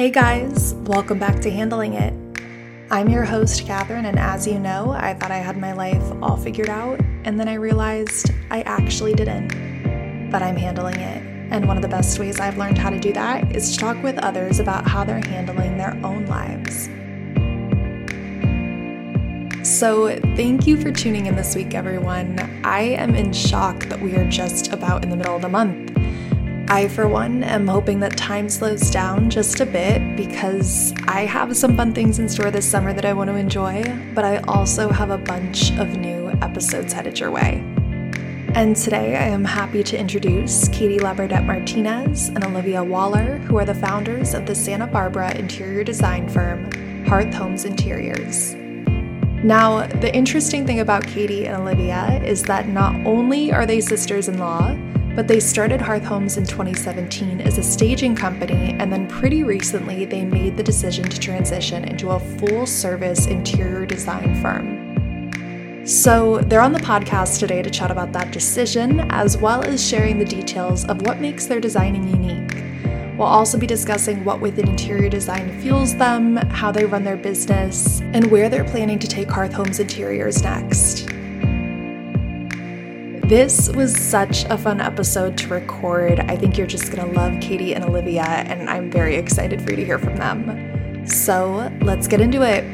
Hey guys, welcome back to Handling It. I'm your host, Catherine, and as you know, I thought I had my life all figured out, and then I realized I actually didn't. But I'm handling it, and one of the best ways I've learned how to do that is to talk with others about how they're handling their own lives. So, thank you for tuning in this week, everyone. I am in shock that we are just about in the middle of the month. I, for one, am hoping that time slows down just a bit because I have some fun things in store this summer that I want to enjoy, but I also have a bunch of new episodes headed your way. And today I am happy to introduce Katie Labourdette Martinez and Olivia Wahler, who are the founders of the Santa Barbara interior design firm Hearth Homes Interiors. Now, the interesting thing about Katie and Olivia is that not only are they sisters in law, but they started Hearth Homes in 2017 as a staging company, and then pretty recently they made the decision to transition into a full service interior design firm. So, they're on the podcast today to chat about that decision, as well as sharing the details of what makes their designing unique. We'll also be discussing what within interior design fuels them, how they run their business, and where they're planning to take Hearth Homes Interiors next. This was such a fun episode to record. I think you're just going to love Katie and Olivia, and I'm very excited for you to hear from them. So let's get into it.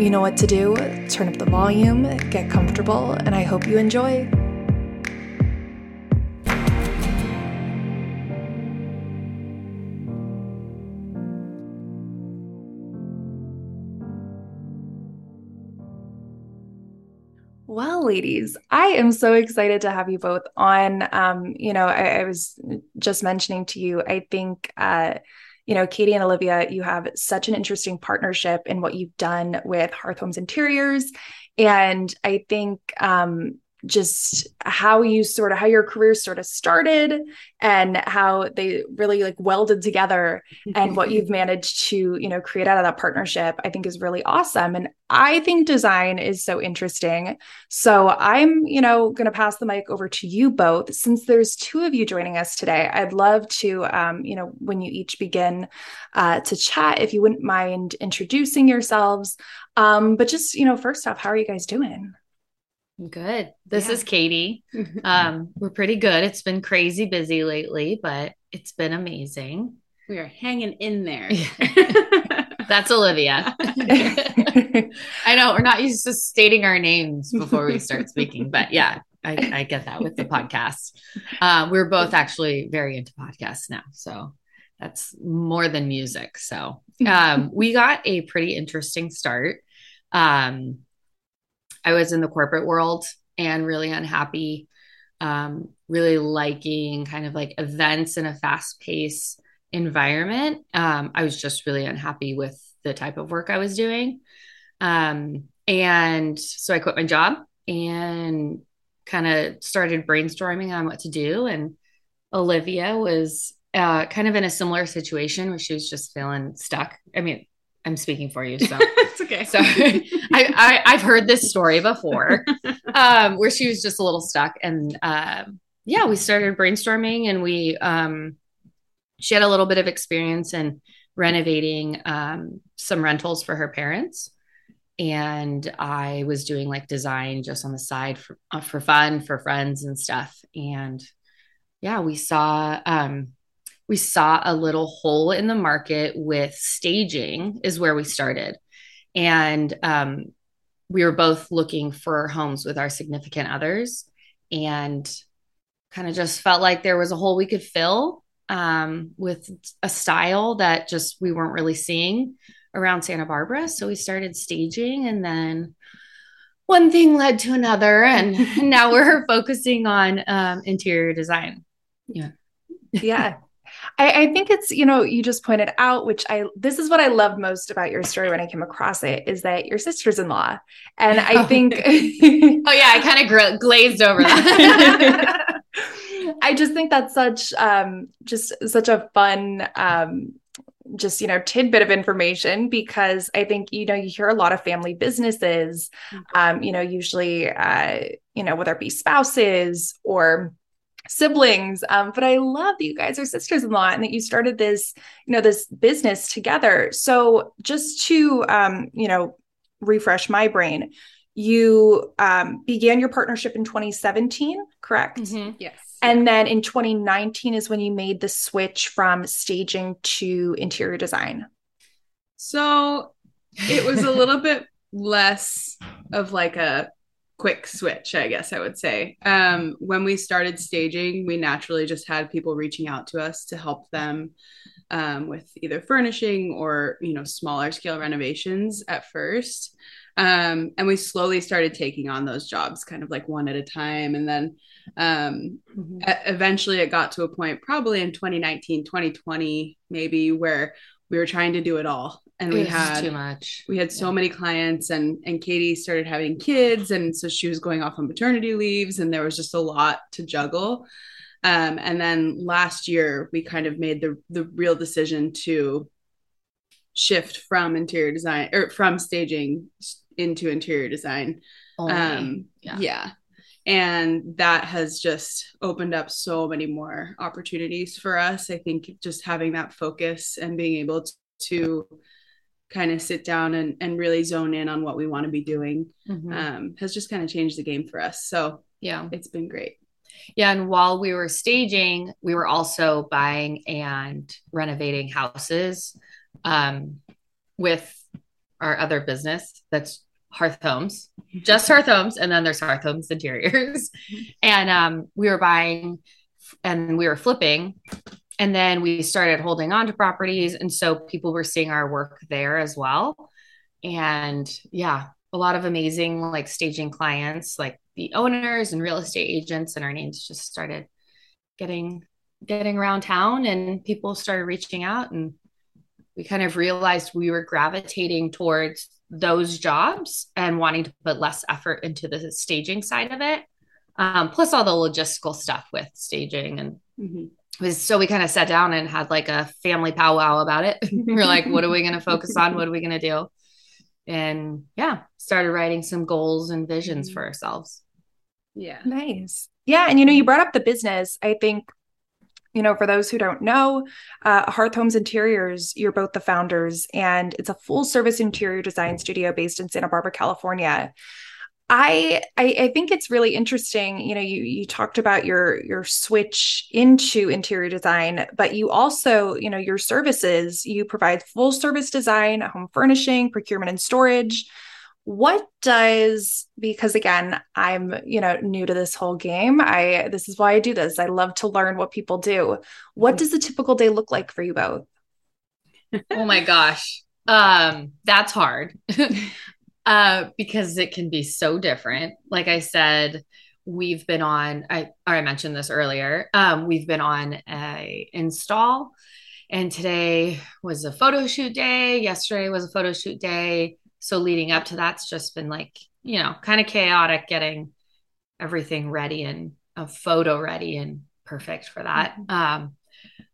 You know what to do. Turn up the volume, get comfortable, and I hope you enjoy. Ladies, I am so excited to have you both on. Um, you know, I, I, was just mentioning to you, I think, uh, you know, Katie and Olivia, you have such an interesting partnership in what you've done with Hearth Homes Interiors. And I think, um, just how you sort of how your career sort of started and how they really like welded together and what you've managed to you know create out of that partnership i think is really awesome. And i think design is so interesting. So i'm you know going to pass the mic over to you both. Since there's two of you joining us today i'd love to um, you know when you each begin uh, to chat if you wouldn't mind introducing yourselves. Um, but just you know first off how are you guys doing Good. This yeah. is Katie. Um, we're pretty good. It's been crazy busy lately, but it's been amazing. We are hanging in there. That's Olivia. I know we're not used to stating our names before we start speaking, but yeah, I, I get that with the podcast. Uh, we're both actually very into podcasts now. So that's more than music. So um, we got a pretty interesting start. Um, I was in the corporate world and really unhappy, um, really liking kind of like events in a fast paced environment. Um, I was just really unhappy with the type of work I was doing. Um, and so I quit my job and kind of started brainstorming on what to do. And Olivia was uh, kind of in a similar situation where she was just feeling stuck. I mean, I'm speaking for you, so. It's okay. So I, I have heard this story before, um, where she was just a little stuck, and uh, yeah, we started brainstorming, and we um, she had a little bit of experience in renovating um, some rentals for her parents, and I was doing like design just on the side for uh, for fun for friends and stuff, and yeah, we saw um, we saw a little hole in the market with staging is where we started. And um, we were both looking for homes with our significant others and kind of just felt like there was a hole we could fill um, with a style that just we weren't really seeing around santa barbara. So we started staging and then one thing led to another and now we're focusing on um, interior design. Yeah. Yeah I, I, think it's, you know, you just pointed out, which I, this is what I love most about your story when I came across it, is that your sister's in law. And I think, oh, yeah, I kind of glazed over that. I just think that's such, um, just such a fun, um, just you know tidbit of information because i think you know you hear a lot of family businesses mm-hmm. um you know usually uh you know whether it be spouses or siblings. Um, but I love that you guys are sisters-in-law and that you started this, you know, this business together. So just to, um, you know, refresh my brain, you um, began your partnership in 2017, correct? Mm-hmm. Yes. And then in 2019 is when you made the switch from staging to interior design. So it was a little bit less of like a quick switch, I guess I would say. Um, when we started staging, we naturally just had people reaching out to us to help them um, with either furnishing or you know smaller scale renovations at first. Um, and we slowly started taking on those jobs, kind of like one at a time, and then um, mm-hmm. eventually it got to a point, probably in 2019, 2020, maybe, where we were trying to do it all and we had too much we had so yeah. many clients and and katie started having kids and so she was going off on maternity leaves and there was just a lot to juggle um, and then last year we kind of made the the real decision to shift from interior design or from staging into interior design Only. um yeah. yeah and that has just opened up so many more opportunities for us i think just having that focus and being able to, to kind of sit down and, and really zone in on what we want to be doing mm-hmm. um, has just kind of changed the game for us. So yeah, it's been great. Yeah. And while we were staging, we were also buying and renovating houses um, with our other business that's Hearth Homes, just Hearth Homes. And then there's Hearth Homes Interiors. and um, we were buying and we were flipping and then we started holding on to properties. And so people were seeing our work there as well. And yeah, a lot of amazing like staging clients, like the owners and real estate agents, and our names just started getting getting around town and people started reaching out and we kind of realized we were gravitating towards those jobs and wanting to put less effort into the staging side of it um, plus all the logistical stuff with staging and mm-hmm was so we kind of sat down and had like a family powwow about it. we are like, what are we going to focus on? What are we going to do? And yeah, started writing some goals and visions mm-hmm. for ourselves. Yeah. Nice. Yeah. And you know, you brought up the business. I think, you know, for those who don't know, uh, Hearth Homes Interiors, you're both the founders, and it's a full service interior design studio based in Santa Barbara, California. I, I, I think it's really interesting. You know, you you talked about your your switch into interior design, but you also, you know, your services. You provide full service design, home furnishing, procurement, and storage. What does because again, I'm you know new to this whole game. I this is why I do this. I love to learn what people do. What does the typical day look like for you both? oh my gosh, um, that's hard. uh, because it can be so different. Like I said, we've been on. I or I mentioned this earlier. Um, we've been on a install, and today was a photo shoot day. Yesterday was a photo shoot day. So leading up to that's just been like you know kind of chaotic getting everything ready and a photo ready and perfect for that. Mm-hmm. Um,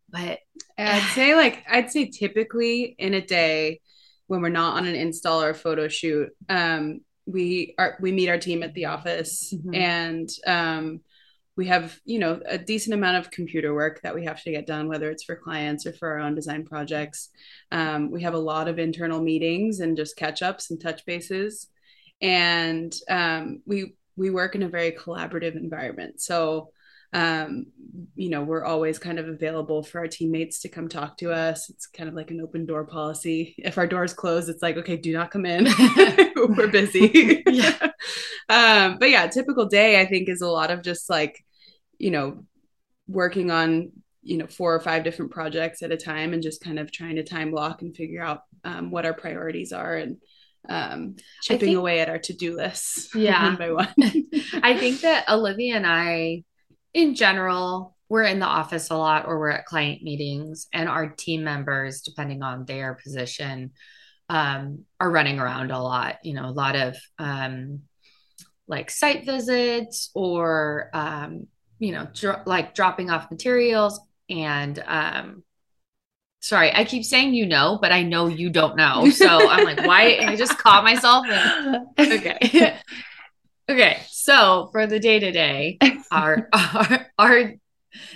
but I'd say like I'd say typically in a day when we're not on an install or photo shoot, um, we are we meet our team at the office mm-hmm. and um, we have you know a decent amount of computer work that we have to get done whether it's for clients or for our own design projects um, we have a lot of internal meetings and just catch ups and touch bases and um, we we work in a very collaborative environment so um, you know, we're always kind of available for our teammates to come talk to us. It's kind of like an open door policy. If our doors closed, it's like, okay, do not come in. we're busy. yeah. Um, but yeah, typical day, I think, is a lot of just like, you know, working on, you know, four or five different projects at a time and just kind of trying to time block and figure out um, what our priorities are and um, chipping think, away at our to-do lists yeah. one by one. I think that Olivia and I in general, we're in the office a lot or we're at client meetings, and our team members, depending on their position, um, are running around a lot. You know, a lot of um, like site visits or, um, you know, dro- like dropping off materials. And um, sorry, I keep saying you know, but I know you don't know. So I'm like, why? I just caught myself. And, okay. Okay, so for the day to day, our our our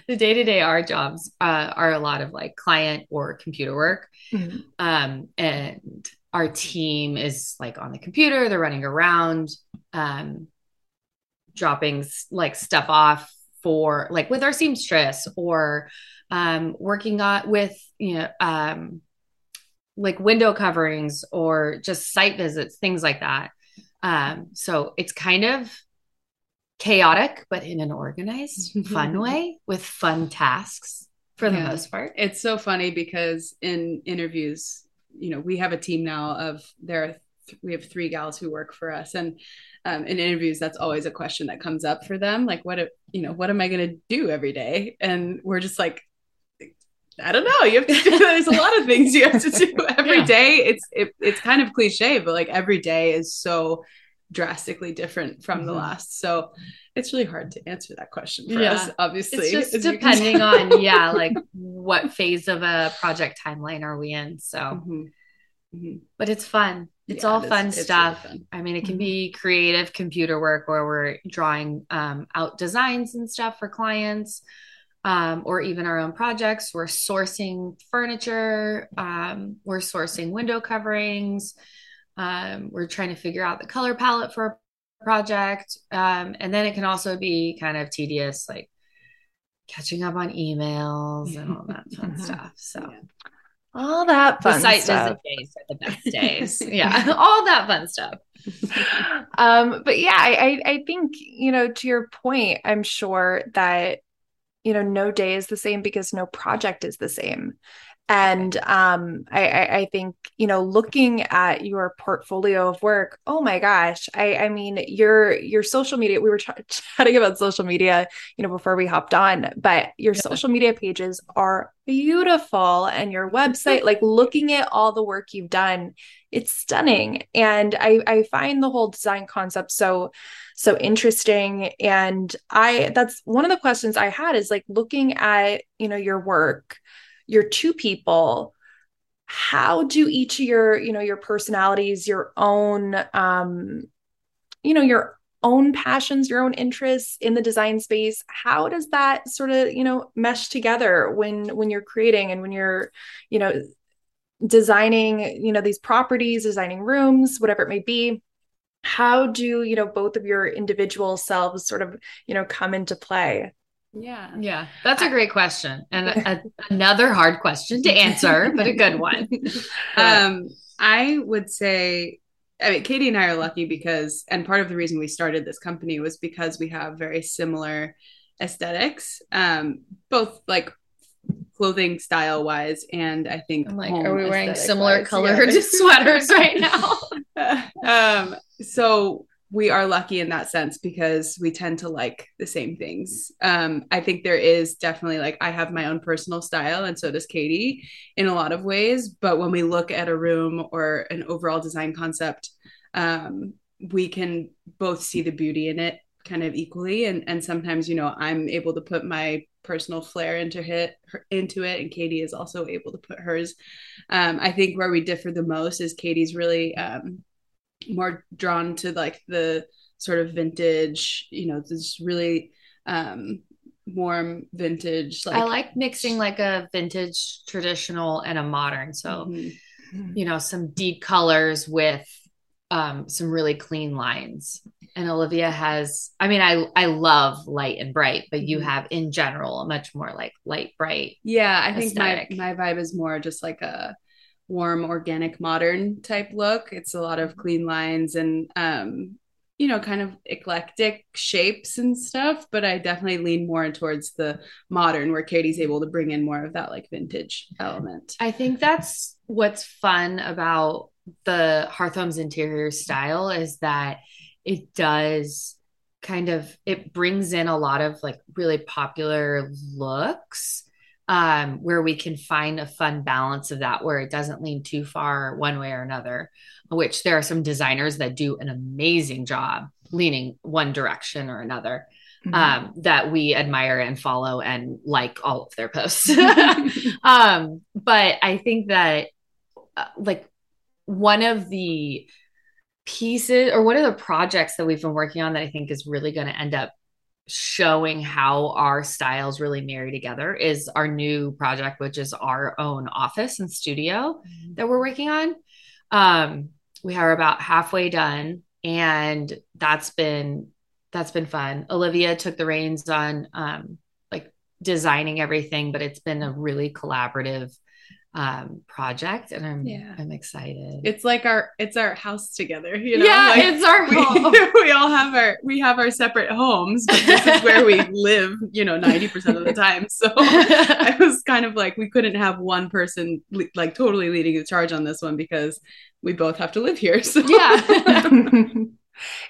the day to day our jobs uh, are a lot of like client or computer work, mm-hmm. um, and our team is like on the computer. They're running around, um, dropping like stuff off for like with our seamstress or um, working on with you know um, like window coverings or just site visits, things like that. Um, so it's kind of chaotic, but in an organized, fun way with fun tasks for the yeah. most part. It's so funny because in interviews, you know, we have a team now of there are we have three gals who work for us and um, in interviews that's always a question that comes up for them like what you know what am i going to do every day and we're just like I don't know. You have to do, there's a lot of things you have to do every yeah. day. It's it, it's kind of cliche, but like every day is so drastically different from mm-hmm. the last. So it's really hard to answer that question for yeah. us, obviously. It's just depending on, yeah, like what phase of a project timeline are we in. So, mm-hmm. Mm-hmm. but it's fun. It's yeah, all it fun is, stuff. Really fun. I mean, it can mm-hmm. be creative computer work where we're drawing um, out designs and stuff for clients um, or even our own projects. We're sourcing furniture, um, we're sourcing window coverings, um, we're trying to figure out the color palette for a project. Um, and then it can also be kind of tedious, like catching up on emails and all that fun stuff. So. Yeah. All that fun the site stuff. visit days are the best days. yeah, all that fun stuff. um, but yeah, I, I think you know to your point, I'm sure that you know no day is the same because no project is the same and um, I, I, think you know looking at your portfolio of work oh my gosh i i mean your your social media we were ch- chatting about social media you know before we hopped on but your yeah. social media pages are beautiful and your website like looking at all the work you've done it's stunning. And i i find the whole design concept so so interesting. And i that's one of the questions i had is like looking at you know your work your two people how do each of your you know your personalities your own um you know your own passions your own interests in the design space how does that sort of you know mesh together when when you're creating and when you're you know designing you know these properties designing rooms whatever it may be? How do you know both of your individual selves sort of you know come into play yeah yeah that's a great question and a, another hard question to answer but a good one um i would say I mean, Katie and I are lucky because, and part of the reason we started this company was because we have very similar aesthetics, um, both like clothing style wise, and I think I'm like, are we wearing similar colored yeah. sweaters right now? um, so we are lucky in that sense because we tend to like the same things. Um, I think there is definitely like I have my own personal style, and so does Katie in a lot of ways. But when we look at a room or an overall design concept, um, we can both see the beauty in it kind of equally. And and sometimes you know I'm able to put my personal flair into it into it and katie is also able to put hers um, i think where we differ the most is katie's really um, more drawn to like the sort of vintage you know this really um warm vintage like i like mixing like a vintage traditional and a modern so mm-hmm. you know some deep colors with um some really clean lines and Olivia has I mean I I love light and bright but you mm-hmm. have in general a much more like light bright yeah I think my my vibe is more just like a warm organic modern type look. It's a lot of clean lines and um you know kind of eclectic shapes and stuff but I definitely lean more towards the modern where Katie's able to bring in more of that like vintage element. I think that's what's fun about the Hearth Homes interior style is that it does kind of it brings in a lot of like really popular looks um, where we can find a fun balance of that where it doesn't lean too far one way or another which there are some designers that do an amazing job leaning one direction or another mm-hmm. um, that we admire and follow and like all of their posts um, but i think that uh, like one of the pieces or one of the projects that we've been working on that I think is really going to end up showing how our styles really marry together is our new project, which is our own office and studio mm-hmm. that we're working on. Um, we are about halfway done, and that's been that's been fun. Olivia took the reins on um, like designing everything, but it's been a really collaborative um project and i'm yeah. I'm excited. It's like our it's our house together you know? Yeah like it's our home. we, we all have our we have our separate homes but this is where we live you know 90% of the time. So i was kind of like we couldn't have one person like totally leading the charge on this one because we both have to live here so. Yeah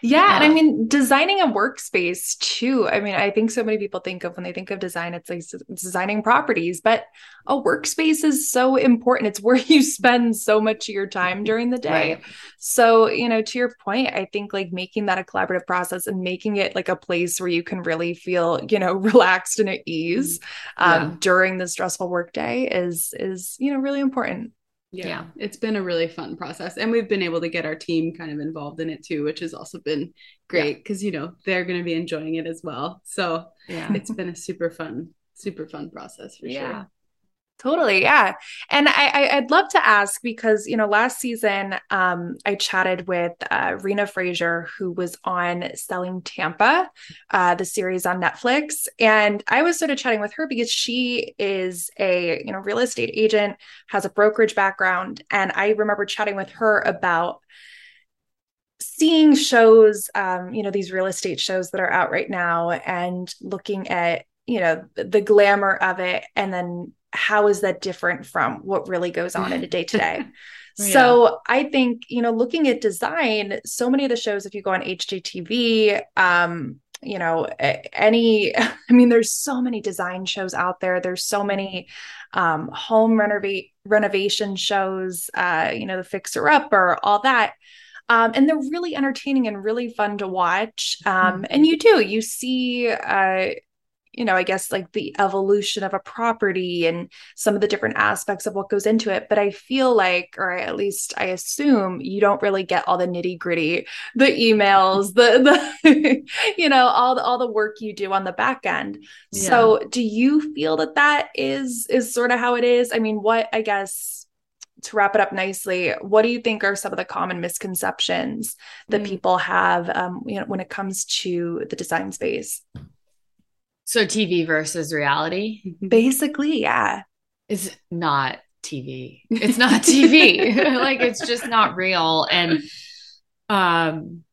Yeah, yeah, and I mean designing a workspace too. I mean, I think so many people think of when they think of design, it's like designing properties, but a workspace is so important. It's where you spend so much of your time during the day. Right. So, you know, to your point, I think like making that a collaborative process and making it like a place where you can really feel, you know, relaxed and at ease um, yeah. during the stressful workday is is you know really important yeah, yeah, it's been a really fun process and we've been able to get our team kind of involved in it too which has also been great because yeah. you know they're going to be enjoying it as well. So yeah. it's been a super fun super fun process for yeah. sure Totally, yeah. And I, I would love to ask because you know last season um, I chatted with uh, Rena Frazier who was on Selling Tampa, uh, the series on Netflix, and I was sort of chatting with her because she is a you know real estate agent, has a brokerage background, and I remember chatting with her about seeing shows, um, you know, these real estate shows that are out right now, and looking at you know the glamour of it, and then how is that different from what really goes on in a day to day? So I think, you know, looking at design, so many of the shows, if you go on HGTV, um, you know, any, I mean, there's so many design shows out there. There's so many um, home renovate renovation shows, uh, you know, the fixer up or all that. Um, and they're really entertaining and really fun to watch. Um, mm-hmm. And you do, you see, uh, you know, I guess like the evolution of a property and some of the different aspects of what goes into it. But I feel like, or at least I assume, you don't really get all the nitty gritty, the emails, the the you know, all the all the work you do on the back end. Yeah. So, do you feel that that is is sort of how it is? I mean, what I guess to wrap it up nicely, what do you think are some of the common misconceptions that mm. people have, um, you know, when it comes to the design space? So TV versus reality? Basically, yeah. It's not TV. It's not TV. like it's just not real. And um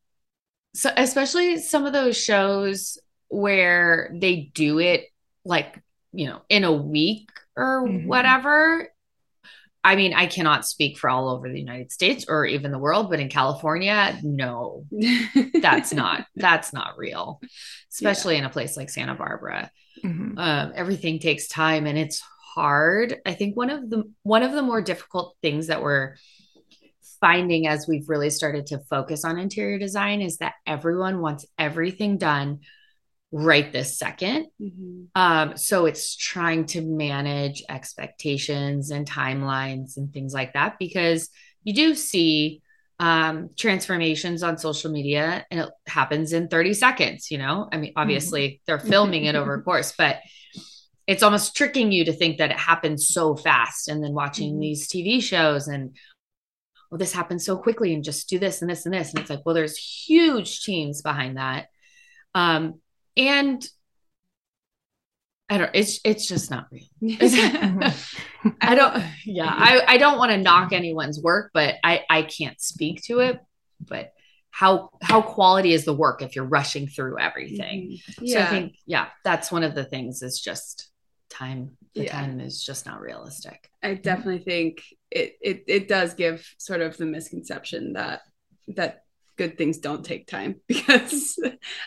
so especially some of those shows where they do it like, you know, in a week or mm-hmm. whatever. I mean, I cannot speak for all over the United States or even the world, but in California, no, that's not that's not real, especially yeah. in a place like Santa Barbara. Mm-hmm. Um, everything takes time and it's hard. I think one of the one of the more difficult things that we're finding as we've really started to focus on interior design is that everyone wants everything done right this 2nd mm-hmm. um, so it's trying to manage expectations and timelines and things like that because you do see um, transformations on social media and it happens in 30 seconds, you know? I mean, obviously mm-hmm. they're filming it over a course, but it's almost tricking you to think that it happens so fast and then watching mm-hmm. these TV shows and well, this happens so quickly and just do this and this and this. And it's like, well, there's huge teams behind that. Um, and I don't it's it's just not real. I don't yeah, I, I don't want to knock anyone's work, but I, I can't speak to it. But how how quality is the work if you're rushing through everything? Yeah. So I think yeah, that's one of the things is just time. The yeah. time is just not realistic. I definitely think it, it it does give sort of the misconception that that good things don't take time because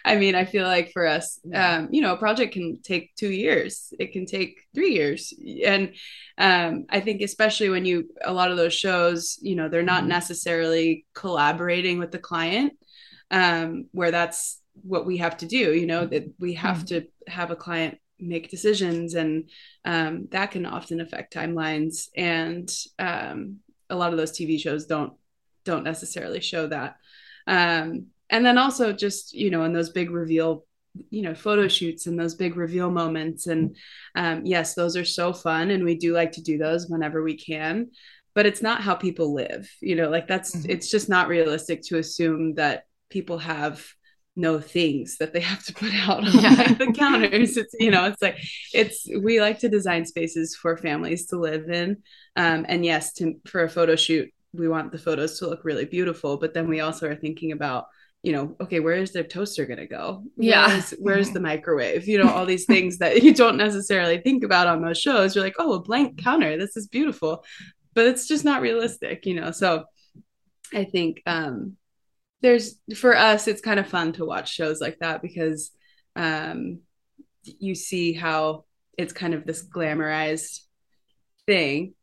I mean, I feel like for us, um, you know, a project can take two years, it can take three years. And um, I think, especially when you, a lot of those shows, you know, they're not mm-hmm. necessarily collaborating with the client, um, where that's what we have to do, you know, that we have mm-hmm. to have a client make decisions and um, that can often affect timelines and um, a lot of those tv shows don't don't necessarily show that. Um, and then also just you know in those big reveal you know photo shoots and those big reveal moments and um, yes those are so fun and we do like to do those whenever we can but it's not how people live you know like that's mm-hmm. it's just not realistic to assume that people have no things that they have to put out on yeah. the counters it's you know it's like it's we like to design spaces for families to live in um, and yes to for a photo shoot we want the photos to look really beautiful but then we also are thinking about you know, okay, where is the toaster going to go? Yeah. Where's, where's the microwave? You know, all these things that you don't necessarily think about on those shows. You're like, oh, a blank counter. This is beautiful. But it's just not realistic, you know? So I think um, there's, for us, it's kind of fun to watch shows like that because um, you see how it's kind of this glamorized thing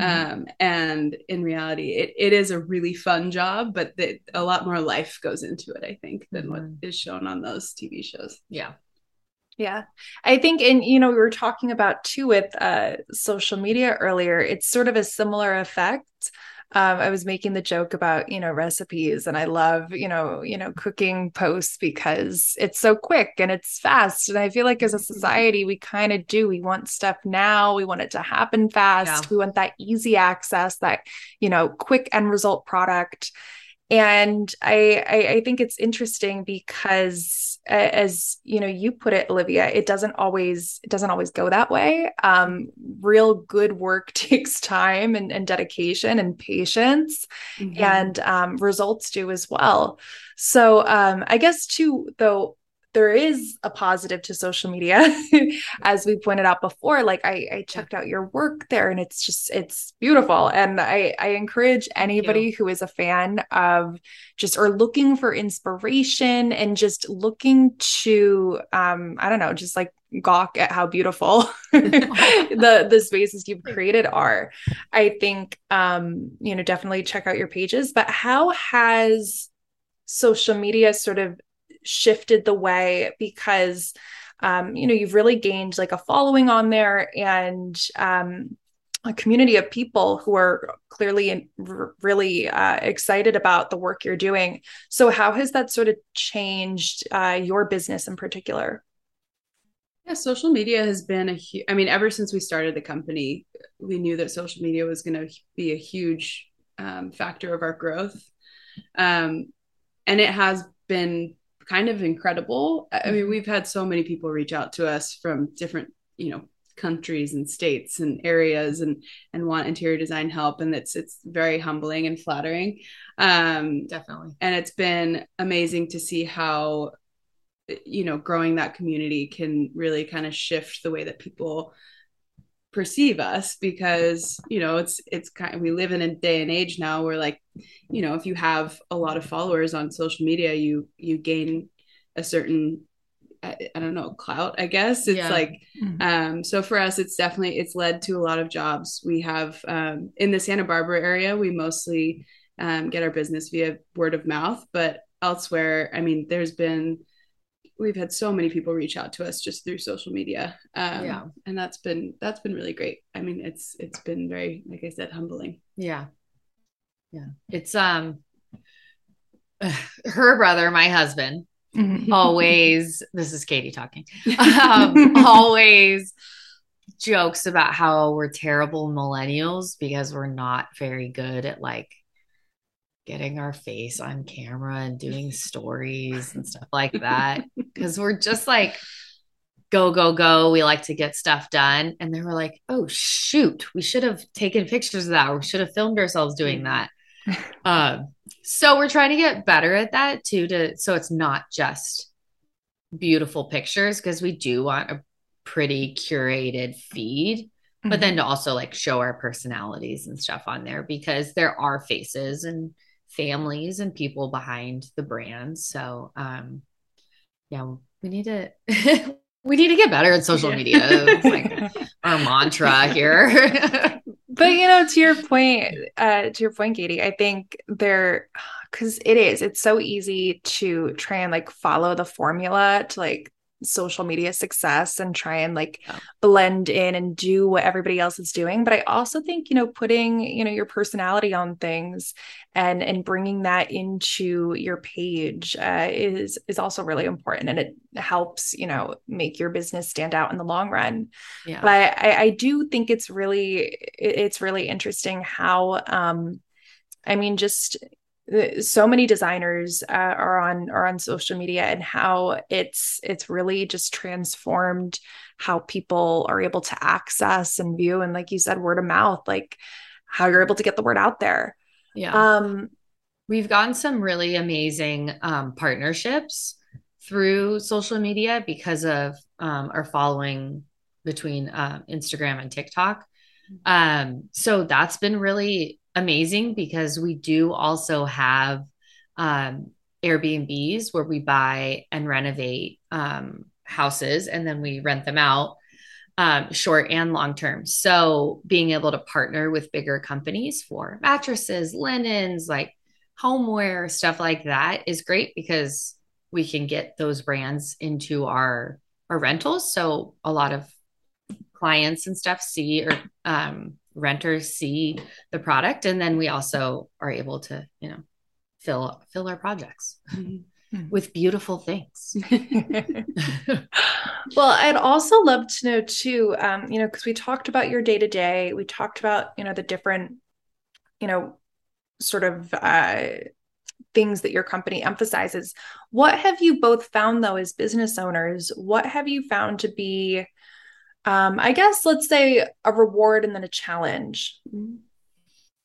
Mm-hmm. Um, and in reality, it, it is a really fun job, but the, a lot more life goes into it, I think, than mm-hmm. what is shown on those TV shows. Yeah. Yeah. I think, and you know, we were talking about too with uh, social media earlier, it's sort of a similar effect um, I was making the joke about you know recipes, and I love you know you know cooking posts because it's so quick and it's fast. And I feel like as a mm-hmm. society, we kind of do. We want stuff now. We want it to happen fast. Yeah. We want that easy access, that you know quick end result product and I, I, I think it's interesting because as you know you put it olivia it doesn't always it doesn't always go that way um, real good work takes time and, and dedication and patience mm-hmm. and um, results do as well so um, i guess too though there is a positive to social media as we pointed out before like I, I checked out your work there and it's just it's beautiful. And i i encourage anybody who is a fan of just or looking for inspiration and just looking to um i don't know just like gawk at how beautiful the the spaces you've created are. I think um you know definitely check out your pages but how has social media sort of shifted the way because um, you know you've really gained like a following on there and um, a community of people who are clearly r- really uh, excited about the work you're doing. So how has that sort of changed uh, your business in particular? Yeah social media has been a huge i mean ever since we started the company we knew that social media was going to be a huge um, factor of our growth. Um, and it has been kind of incredible. I mean, mm-hmm. we've had so many people reach out to us from different, you know, countries and states and areas and and want interior design help and it's it's very humbling and flattering um definitely and it's been amazing to see how you know growing that community can really kind of shift the way that people perceive us because you know it's it's kind of, we live in a day and age now where like you know if you have a lot of followers on social media you you gain a certain I, I don't know clout i guess it's yeah. like mm-hmm. um so for us it's definitely it's led to a lot of jobs we have um in the santa barbara area we mostly um, get our business via word of mouth but elsewhere i mean there's been we've had so many people reach out to us just through social media. Um, yeah. and that's been that's been really great. I mean it's it's been very like i said humbling. Yeah. Yeah. It's um her brother my husband mm-hmm. always this is katie talking um, always jokes about how we're terrible millennials because we're not very good at like getting our face on camera and doing stories and stuff like that because we're just like go go go we like to get stuff done. And they were like oh shoot we should have taken pictures of that. Or we should have filmed ourselves doing that. Um, so we're trying to get better at that too to so it's not just beautiful pictures because we do want a pretty curated feed but then mm-hmm. to also like show our personalities and stuff on there because there are faces and families and people behind the brand. So, um, yeah, we need to we need to get better at social media. It's like our mantra here. but you know, to your point, uh, to your point, Katie, I think there because it is, it's so easy to try and like follow the formula to like social media success and try and like yeah. blend in and do what everybody else is doing but i also think you know putting you know your personality on things and and bringing that into your page uh, is is also really important and it helps you know make your business stand out in the long run yeah. but I, I do think it's really it's really interesting how um i mean just so many designers uh, are on are on social media and how it's it's really just transformed how people are able to access and view and like you said word of mouth like how you're able to get the word out there. Yeah. Um we've gotten some really amazing um, partnerships through social media because of um, our following between uh, instagram and tiktok. Um so that's been really amazing because we do also have um, Airbnbs where we buy and renovate um, houses and then we rent them out um, short and long term. So being able to partner with bigger companies for mattresses, linens, like homeware, stuff like that is great because we can get those brands into our our rentals. So a lot of clients and stuff see or um, renters see the product and then we also are able to you know fill fill our projects mm-hmm. with beautiful things. Well i'd also love to know too um, you know because we talked about your day to day we talked about you know the different you know sort of uh, things that your company emphasizes. What have you both found though as business owners? What have you found to be um, I guess let's say a reward and then a challenge.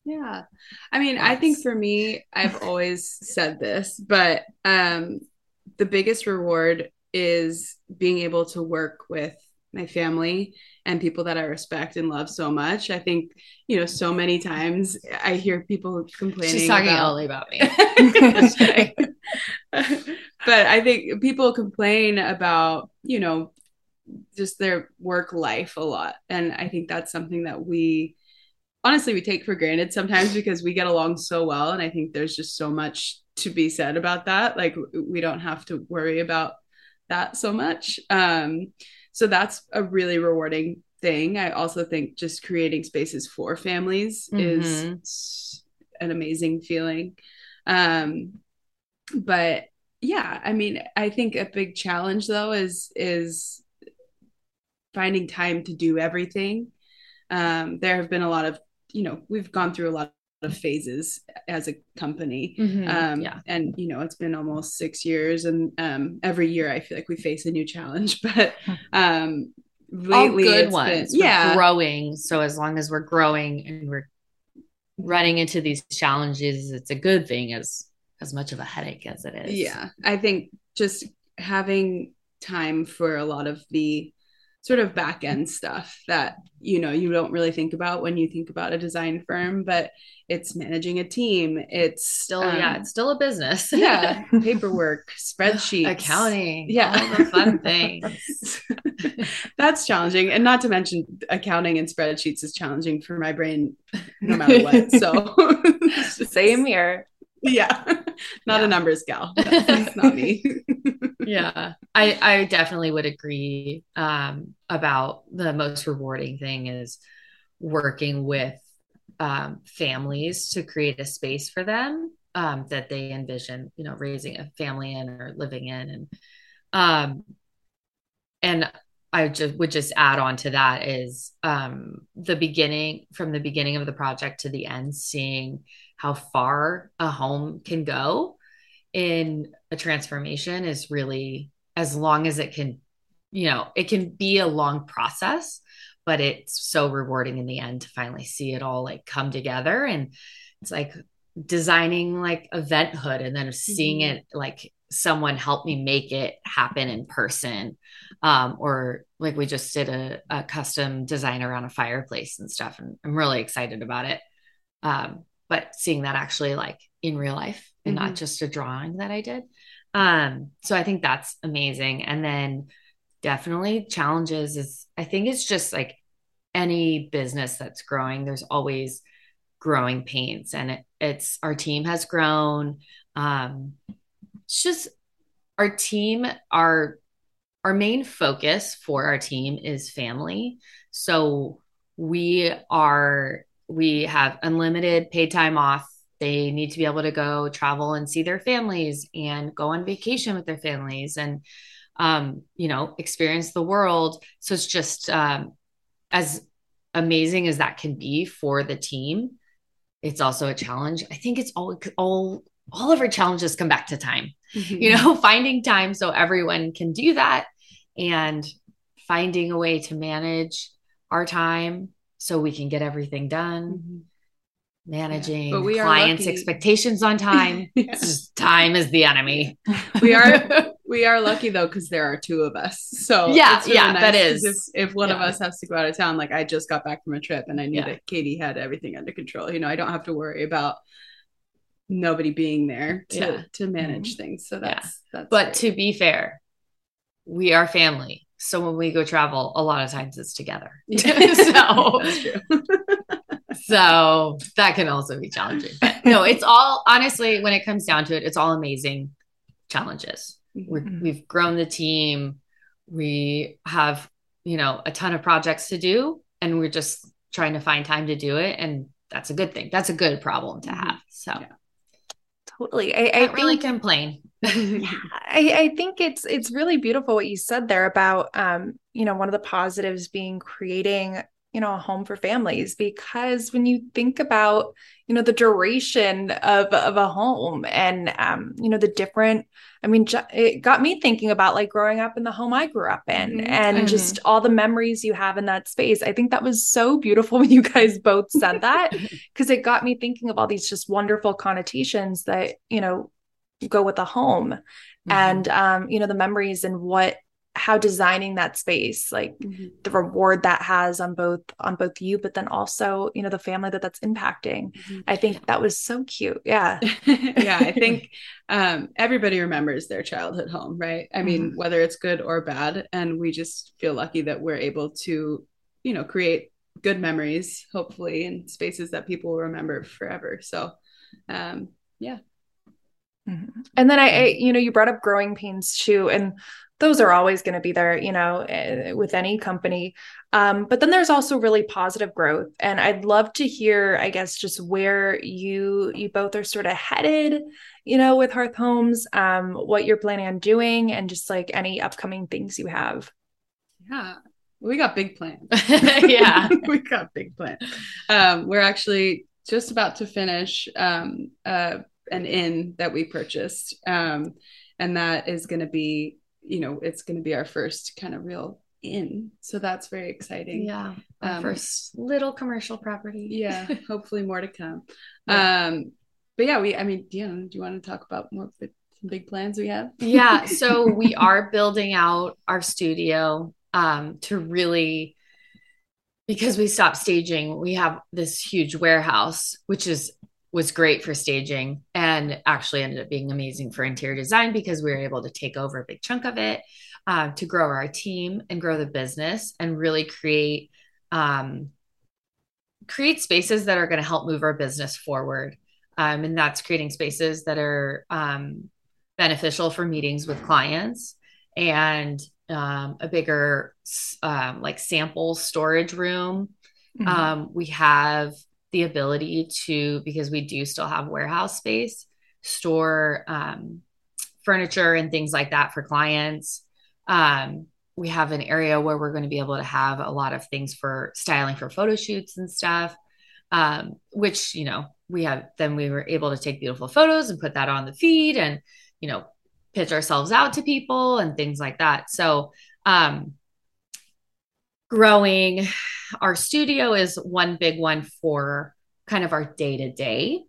Yeah. I mean, yes. I think for me, I've always said this, but um, the biggest reward is being able to work with my family and people that I respect and love so much. I think, you know, so many times I hear people complaining. She's talking about, only about me. but I think people complain about, you know, just their work life a lot. And I think that's something that we honestly we take for granted sometimes because we get along so well and I think there's just so much to be said about that. Like we don't have to worry about that so much. Um so that's a really rewarding thing. I also think just creating spaces for families mm-hmm. is an amazing feeling. Um but yeah, I mean, I think a big challenge though is is finding time to do everything. Um, there have been a lot of, you know, we've gone through a lot of phases as a company. Mm-hmm, um, yeah. And, you know, it's been almost six years. And um, every year I feel like we face a new challenge. But um, lately, All good ones. Been, yeah. growing. So as long as we're growing and we're running into these challenges, it's a good thing as as much of a headache as it is. Yeah. I think just having time for a lot of the sort of back end stuff that you know you don't really think about when you think about a design firm but it's managing a team it's still um, yeah it's still a business. Yeah paperwork spreadsheets. Accounting yeah. all the fun things. That's challenging and not to mention accounting and spreadsheets is challenging for my brain no matter what so. Same here yeah. Not yeah. a numbers gal that's not me. Yeah. I i definitely would agree um, about the most rewarding thing is working with um, families to create a space for them um, that they envision you know raising a family in or living in. And um and I just would just add on to that is um, the beginning from the beginning of the project to the end, seeing how far a home can go in a transformation is really as long as it can you know it can be a long process but it's so rewarding in the end to finally see it all like come together. And it's like designing like eventhood and then seeing mm-hmm. it like someone help me make it happen in person. Um, or like we just did a, a, custom design around a fireplace and stuff and i'm really excited about it. Um, but seeing that actually like in real life and mm-hmm. not just a drawing that I did. Um, so I think that's amazing. And then definitely challenges is I think it's just like any business that's growing, there's always growing pains. And it, it's our team has grown. Um, it's just our team, our our main focus for our team is family. So we are we have unlimited paid time off. They need to be able to go travel and see their families and go on vacation with their families and um, you know, experience the world. So it's just um, as amazing as that can be for the team. It's also a challenge. I think it's all all all of our challenges come back to time. Mm-hmm. You know, finding time so everyone can do that and finding a way to manage our time so we can get everything done. Mm-hmm. managing yeah, we clients expectations on time. Yeah. time is the enemy. We are we are lucky though because there are two of us. So yeah really yeah nice that is. if, if one yeah. of us has to go out of town like i just got back from a trip and i knew that katie had everything under control. You know i don't have to worry about nobody being there to to manage mm-hmm. things. So that's that's but great. to be fair we are family so when we go travel a lot of times it's together so so that can also be challenging. But no, it's all honestly, when it comes down to it, it's all amazing challenges. Mm-hmm. we have grown the team. We have, you know, a ton of projects to do, and we're just trying to find time to do it. And that's a good thing. That's a good problem to mm-hmm. have. So, yeah. Totally. I, I think, really complain. yeah, I, I think it's it's really beautiful what you said there about um, you know, one of the positives being creating you know a home for families because when you think about you know the duration of of a home and um you know the different i mean it got me thinking about like growing up in the home i grew up in mm-hmm. and mm-hmm. just all the memories you have in that space i think that was so beautiful when you guys both said that because it got me thinking of all these just wonderful connotations that you know go with a home mm-hmm. and um you know the memories and what how designing that space like mm-hmm. the reward that has on both on both you but then also you know the family that that's impacting mm-hmm. i think that was so cute yeah yeah i think um, everybody remembers their childhood home right i mean mm-hmm. whether it's good or bad and we just feel lucky that we're able to you know create good memories hopefully in spaces that people will remember forever so um yeah mm-hmm. and then I, I, you know, you brought up growing pains too. And those are always going to be there, you know, uh, with any company. Um, but then there's also really positive growth, and I'd love to hear, I guess, just where you you both are sort of headed, you know, with Hearth Homes, um, what you're planning on doing, and just like any upcoming things you have. Yeah, we got big plans. yeah, we got big plans. Um, we're actually just about to finish um, uh, an inn that we purchased, um, and that is going to be you know it's going to be our first kind of real inn. So that's very exciting. Yeah our um, first little commercial property. Yeah hopefully more to come. Yeah. um but yeah we i mean do you, do you want to talk about more some big plans we have? Yeah so we are building out our studio um to really because we stopped staging we have this huge warehouse which is was great for staging and actually ended up being amazing for interior design because we were able to take over a big chunk of it uh, to grow our team and grow the business and really create um, create spaces that are going to help move our business forward um, and that's creating spaces that are um, beneficial for meetings with clients and um, a bigger um, like sample storage room mm-hmm. Um, we have the ability to because we do still have warehouse space store um, furniture and things like that for clients. Um, we have an area where we're going to be able to have a lot of things for styling for photo shoots and stuff um, which you know we have then we were able to take beautiful photos and put that on the feed and you know pitch ourselves out to people and things like that. So um, growing our studio is one big one for kind of our day to day.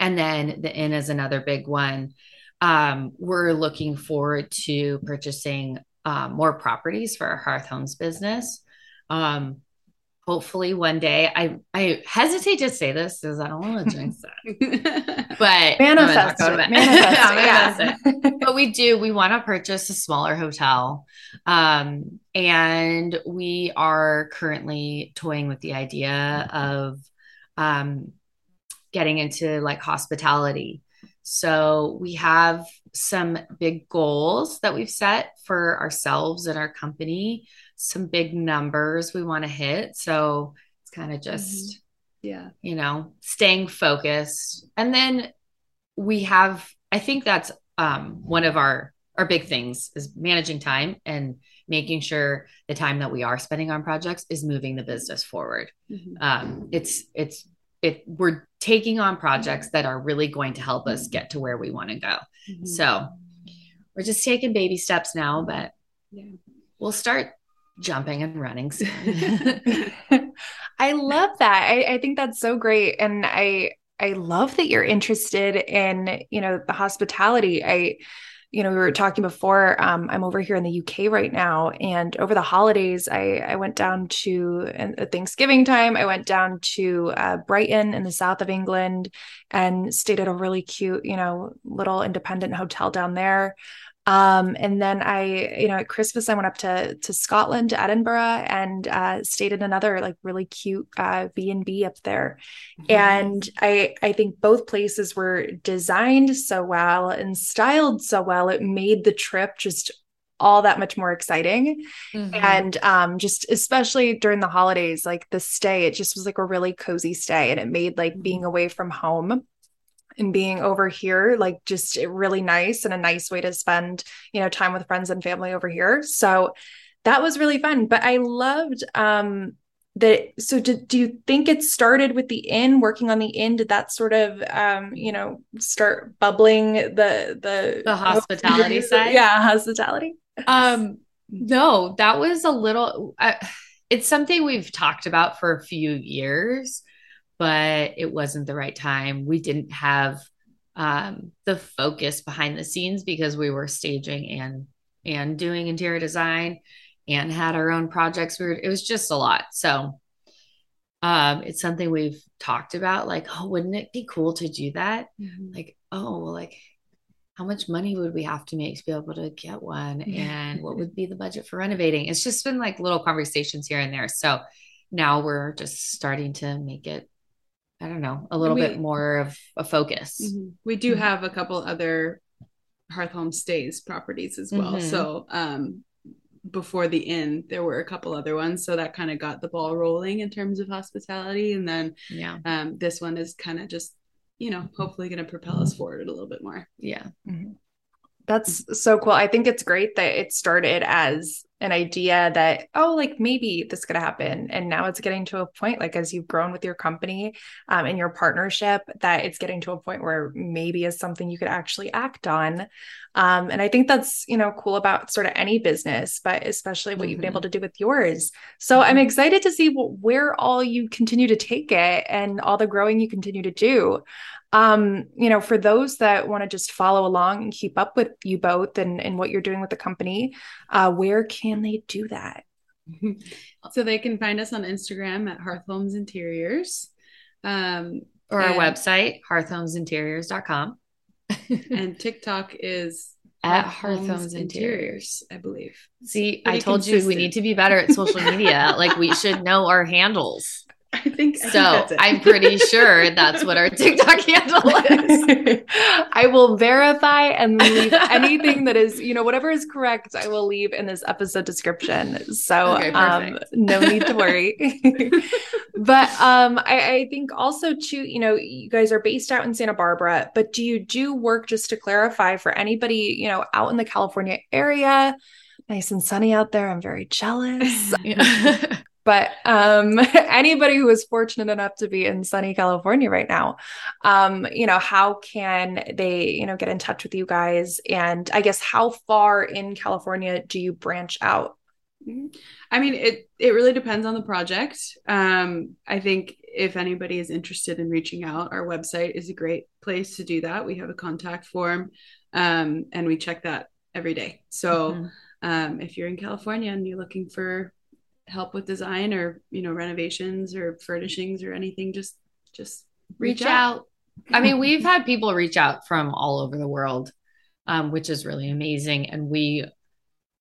And then the inn is another big one. Um, we're looking forward to purchasing uh, more properties for our Hearth Homes business. Um, hopefully one day I I hesitate to say this because I don't want to jinx it. But manifest it. Manifest, yeah, it. But we do, we want to purchase a smaller hotel. Um, and we are currently toying with the idea of um getting into like hospitality. So we have some big goals that we've set for ourselves and our company, some big numbers we want to hit. So it's kind of just, mm-hmm. yeah, you know, staying focused. And then we have, I think that's um, one of our our big things is managing time and making sure the time that we are spending on projects is moving the business forward. Mm-hmm. Um, it's it's it we're taking on projects that are really going to help us get to where we want to go. Mm-hmm. So we're just taking baby steps now, but yeah. we'll start jumping and running. I love that. I, I think that's so great. And I I love that you're interested in, you know, the hospitality. I you know, we were talking before. Um, I'm over here in the UK right now, and over the holidays, I I went down to Thanksgiving time. I went down to uh, Brighton in the south of England and stayed at a really cute, you know, little independent hotel down there. Um, and then I, you know, at Christmas I went up to to Scotland, to Edinburgh, and uh, stayed in another like really cute uh, B and B up there. Mm-hmm. And I I think both places were designed so well and styled so well. It made the trip just all that much more exciting mm-hmm. and um just especially during the holidays like the stay it just was like a really cozy stay and it made like mm-hmm. being away from home and being over here like just really nice and a nice way to spend you know time with friends and family over here. So that was really fun. But i loved um that so did, do you think it started with the inn working on the inn? Did that sort of um you know start bubbling the the the hospitality side? yeah hospitality. Um no that was a little uh, it's something we've talked about for a few years but it wasn't the right time. We didn't have um, the focus behind the scenes because we were staging and and doing interior design and had our own projects. We were, it was just a lot. So um, it's something we've talked about. Like, oh, wouldn't it be cool to do that? Mm-hmm. Like, oh, well, like how much money would we have to make to be able to get one and what would be the budget for renovating it's just been like little conversations here and there so now we're just starting to make it I don't know, a little we, bit more of a focus. Mm-hmm. We do mm-hmm. have a couple other Hearth Home Stays properties as well. Mm-hmm. So um, before the inn, there were a couple other ones. So that kind of got the ball rolling in terms of hospitality. And then yeah, um, this one is kind of just, you know, hopefully going to propel us forward a little bit more. Yeah. Mm-hmm. That's so cool. I think it's great that it started as an idea that oh like maybe this could happen and now it's getting to a point like as you've grown with your company um, and your partnership that it's getting to a point where maybe is something you could actually act on um, and i think that's you know cool about sort of any business but especially what mm-hmm. you've been able mm-hmm. to do with yours so mm-hmm. i'm excited to see where all you continue to take it and all the growing you continue to do um, you know, for those that want to just follow along and keep up with you both and, and what you're doing with the company, uh, where can they do that? so they can find us on Instagram at Hearth Homes Interiors. Um, or our website, hearthhomesinteriors.com. and TikTok is at Hearth Homes Interiors, Interiors, I believe. See, Pretty I told consistent. you we need to be better at social media. like we should know our handles. I think I so. Think I'm pretty sure that's what our TikTok handle is. I will verify and leave anything that is, you know, whatever is correct, I will leave in this episode description. So okay, um, no need to worry. but um, I, I think also too, you know, you guys are based out in Santa Barbara, but do you do work just to clarify for anybody, you know, out in the California area? Nice and sunny out there. I'm very jealous but um, anybody who is fortunate enough to be in sunny California right now, um, you know, how can they, you know, get in touch with you guys? And I guess how far in California do you branch out? Mm-hmm. I mean, it it really depends on the project. Um, I think if anybody is interested in reaching out, our website is a great place to do that. We have a contact form, um, and we check that every day. So. Mm-hmm. Um, if you're in California and you're looking for help with design or you know renovations or furnishings or anything just just reach, reach out. out. i mean we've had people reach out from all over the world um, which is really amazing and we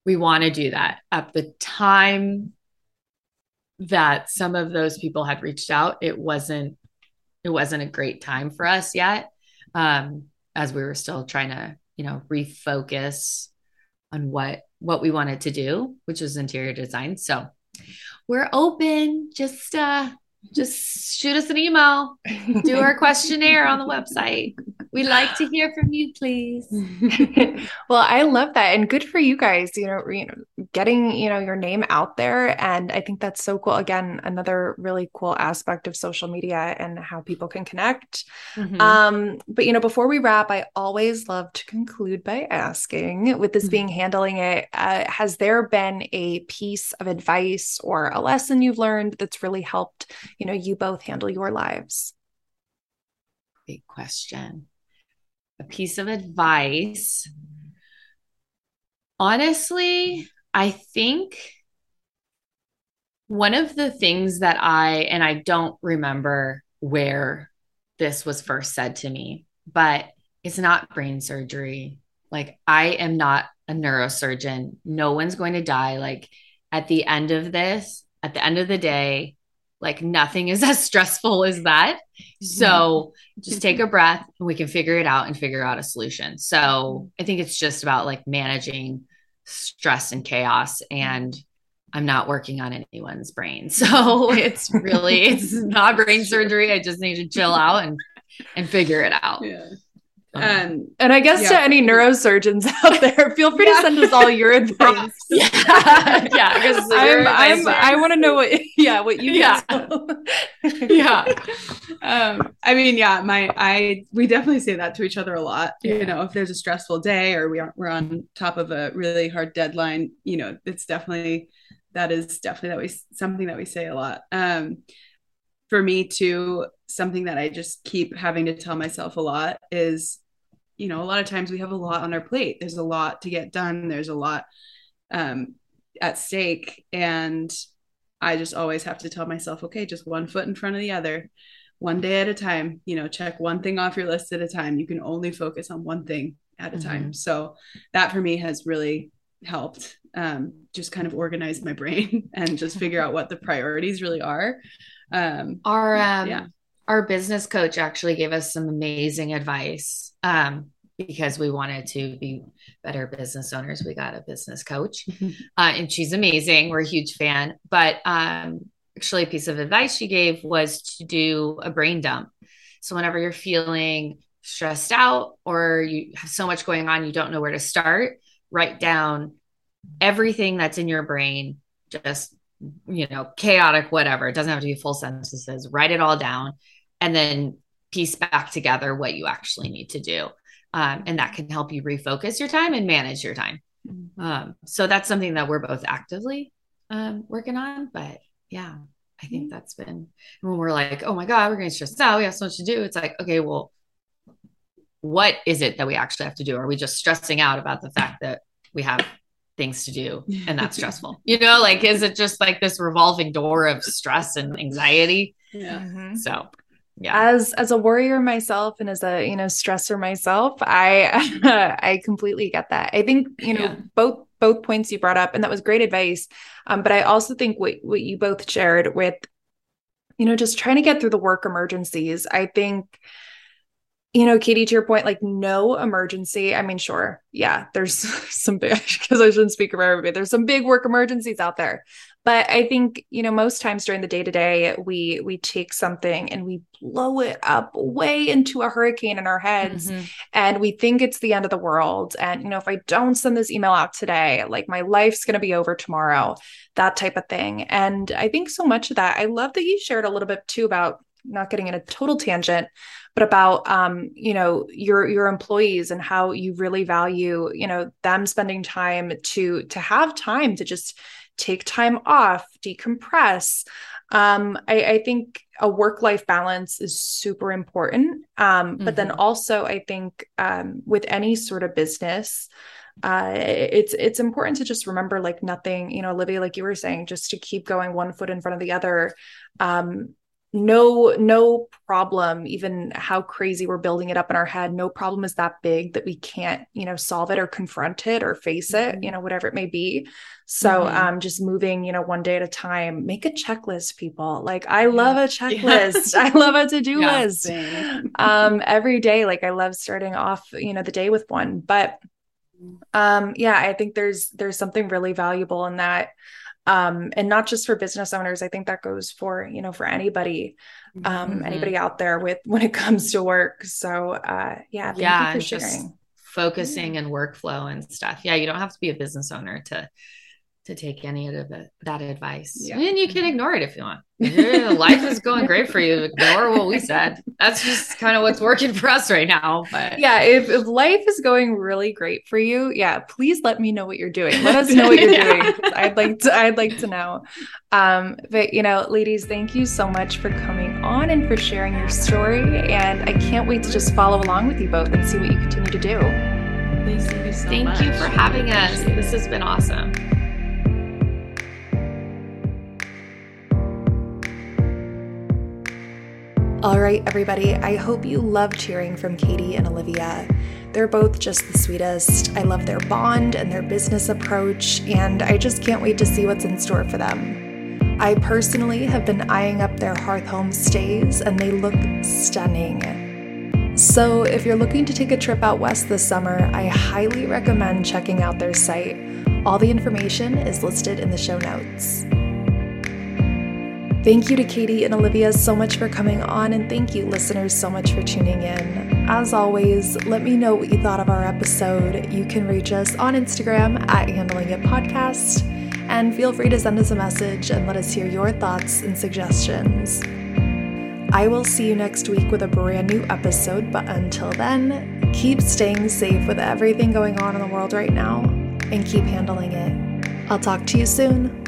we want to do that at the time that some of those people had reached out it wasn't it wasn't a great time for us yet um, as we were still trying to, you know, refocus on what what we wanted to do, which was interior design. So we're open. Just uh just shoot us an email, do our questionnaire on the website. We'd like to hear from you, please. well, I love that. And good for you guys, you know, you know, getting, you know, your name out there. And I think that's so cool. Again, another really cool aspect of social media and how people can connect. Mm-hmm. Um, but you know, before we wrap, I always love to conclude by asking, with this mm-hmm. being handling it, uh, has there been a piece of advice or a lesson you've learned that's really helped, you know, you both handle your lives? Big question a piece of advice. Honestly, I think one of the things that I, and I don't remember where this was first said to me, but it's not brain surgery. Like, I am not a neurosurgeon. No one's going to die. Like, at the end of this, at the end of the day, like nothing is as stressful as that. So mm-hmm. just take a breath and we can figure it out and figure out a solution. So I think it's just about like managing stress and chaos and I'm not working on anyone's brain. So it's really it's not brain surgery. I just need to chill out and and figure it out. Yeah. Um, and I guess yeah. to any neurosurgeons out there, feel free yeah. to send us all your advice. yeah, yeah. Because I'm, I'm I want to know what, yeah, what you yeah, yeah. Um, I mean, yeah, my, I, we definitely say that to each other a lot. Yeah. You know, if there's a stressful day or we aren't, we're on top of a really hard deadline, you know, it's definitely that is definitely that we something that we say a lot. Um, for me too, something that I just keep having to tell myself a lot is you know, a lot of times we have a lot on our plate. There's a lot to get done. There's a lot um, at stake. And I just always have to tell myself, okay, just one foot in front of the other, one day at a time, you know, check one thing off your list at a time. You can only focus on one thing at a mm-hmm. time. So that for me has really helped um, just kind of organize my brain and just figure out what the priorities really are. Um, our um, yeah our business coach actually gave us some amazing advice um, because we wanted to be better business owners. We got a business coach, uh, and she's amazing. We're a huge fan. But um, actually, a piece of advice she gave was to do a brain dump. So, whenever you're feeling stressed out or you have so much going on, you don't know where to start, write down everything that's in your brain, just you know, chaotic, whatever. It doesn't have to be full sentences. Write it all down and then piece back together what you actually need to do. Um, and that can help you refocus your time and manage your time. Mm-hmm. Um, so that's something that we're both actively um, working on. But yeah, I think mm-hmm. that's been when we're like, oh my God, we're going to stress out. We have so much to do. It's like, okay, well, what is it that we actually have to do? Are we just stressing out about the fact that we have things to do and that's stressful? You know, like, is it just like this revolving door of stress and anxiety? Yeah. Mm-hmm. So yeah as as a warrior myself and as a you know stressor myself i i completely get that i think you know yeah. both both points you brought up and that was great advice um, but i also think what what you both shared with you know just trying to get through the work emergencies i think you know, Katie, to your point, like no emergency. I mean, sure, yeah, there's some big, because I shouldn't speak for everybody, there's some big work emergencies out there but i think you know most times during the day to day we we take something and we blow it up way into a hurricane in our heads mm-hmm. and we think it's the end of the world and you know if i don't send this email out today like my life's going to be over tomorrow that type of thing and i think so much of that i love that you shared a little bit too about not getting in a total tangent but about um, you know your your employees and how you really value you know them spending time to to have time to just take time off, decompress. Um, I, I think a work life balance is super important. Um, mm-hmm. But then mm-hmm. also, I think um, with any sort of business, uh, it's it's important to just remember like nothing, you know, Olivia, like you were saying, just to keep going one foot in front of the other. Um, no no problem even how crazy we're building it up in our head. No problem is that big that we can't you know solve it or confront it or face it mm-hmm. you know whatever it may be. So mm-hmm. um just moving you know one day at a time. Make a checklist people. Like i love a checklist. Yeah. i love a to-do yeah, list. um every day like i love starting off you know the day with one. But mm-hmm. um yeah i think there's there's something really valuable in that um, and not just for business owners i think that goes for you know for anybody um, mm-hmm. anybody out there with when it comes to work so uh, yeah yeah for sharing focusing and workflow and stuff yeah you don't have to be a business owner to to take any of the, that advice. Yeah. And you can ignore it if you want. Life is going great for you. Ignore what we said. That's just kind of what's working for us right now. But yeah, if, if life is going really great for you, yeah, please let me know what you're doing. Let us know what you're yeah. doing. I'd like to I'd like to know. Um, but you know, ladies, thank you so much for coming on and for sharing your story. And I can't wait to just follow along with you both and see what you continue to do. Thank you so Thank much. you for having us. This has been awesome. All right, everybody, I hope you loved hearing from Katie and Olivia. They're both just the sweetest. I love their bond and their business approach, and I just can't wait to see what's in store for them. I personally have been eyeing up their Hearth Home stays, and they look stunning. So, if you're looking to take a trip out west this summer, I highly recommend checking out their site. All the information is listed in the show notes. Thank you to Katie and Olivia so much for coming on, and thank you, listeners, so much for tuning in. As always, let me know what you thought of our episode. You can reach us on Instagram at Handling It Podcast, and feel free to send us a message and let us hear your thoughts and suggestions. I will see you next week with a brand new episode, but until then, keep staying safe with everything going on in the world right now and keep handling it. I'll talk to you soon.